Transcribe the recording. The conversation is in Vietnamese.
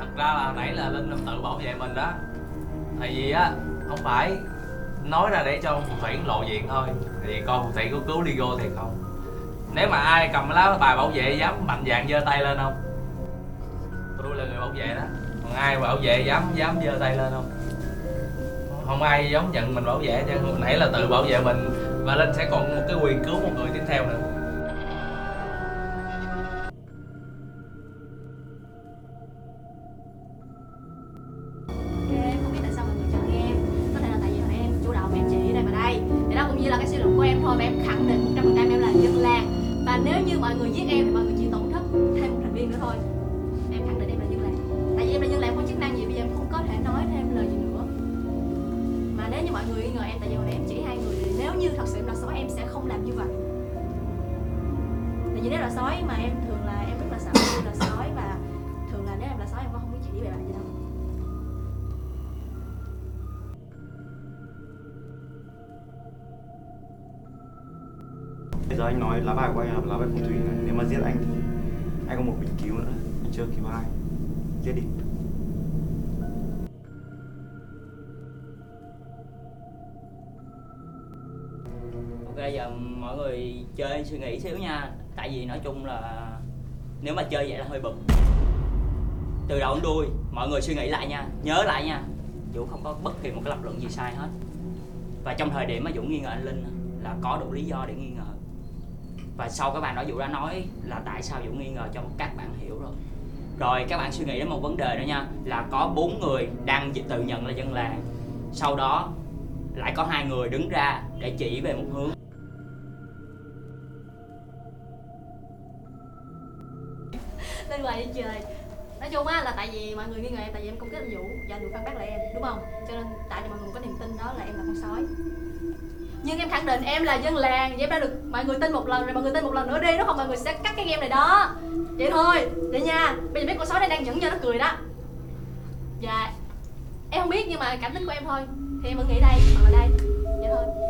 thật ra là nãy là linh tự bảo vệ mình đó. Tại vì á, không phải nói ra để cho phù thủy lộ diện thôi. Thì coi phù thủy có cứu đi vô thiệt không. Nếu mà ai cầm lá bài bảo vệ dám mạnh dạn giơ tay lên không? Tôi là người bảo vệ đó. Còn ai bảo vệ dám dám giơ tay lên không? Không ai giống nhận mình bảo vệ chứ. Nãy là tự bảo vệ mình và linh sẽ còn một cái quyền cứu một người tiếp theo nữa. Luận của em khẳng định 100% em là dân làng. Và nếu như mọi người giết em thì mọi người chỉ tổn thất thêm một thành viên nữa thôi. Em khẳng định em là dân làng. Tại vì em là dân làng có chức năng gì Bây giờ em không có thể nói thêm lời gì nữa. Mà nếu như mọi người nghi ngờ em, Tại vì hồi nãy em chỉ hai người, thì Nếu như thật sự em là sói, em sẽ không làm như vậy. Tại vì nếu là sói mà em thường là Bây giờ anh nói lá bài của anh là lá bài phong thủy này. Nếu mà giết anh thì anh có một bình cứu nữa. Anh chưa cứu ai. Giết đi. Ok, giờ mọi người chơi suy nghĩ xíu nha Tại vì nói chung là Nếu mà chơi vậy là hơi bực Từ đầu đến đuôi, Mọi người suy nghĩ lại nha Nhớ lại nha Vũ không có bất kỳ một cái lập luận gì sai hết Và trong thời điểm mà Vũ nghi ngờ anh Linh Là có đủ lý do để nghi ngờ và sau các bạn đó Vũ đã nói Là tại sao Vũ nghi ngờ cho các bạn hiểu rồi. Rồi các bạn suy nghĩ đến một vấn đề nữa nha, Là có bốn người đang tự nhận là dân làng. Sau đó lại có hai người đứng ra để chỉ về một hướng. Lên ngoài đi chơi. Nói chung á là tại vì mọi người nghi ngờ em, tại vì em công kích anh vũ, và anh vũ phản bác lại em, đúng không? Cho nên tại vì mọi người có niềm tin đó là em là con sói nhưng em khẳng định em là dân làng, vậy em đã được mọi người tin một lần rồi, mọi người tin một lần nữa đi, đúng không? Mọi người sẽ cắt cái game này đó. Vậy thôi, vậy nha. Bây giờ biết con sói này đang nhẫn cho nó cười đó. Dạ. Em không biết, nhưng mà cảm tính của em thôi. Thì em vẫn nghĩ đây, hoặc là đây. Vậy thôi.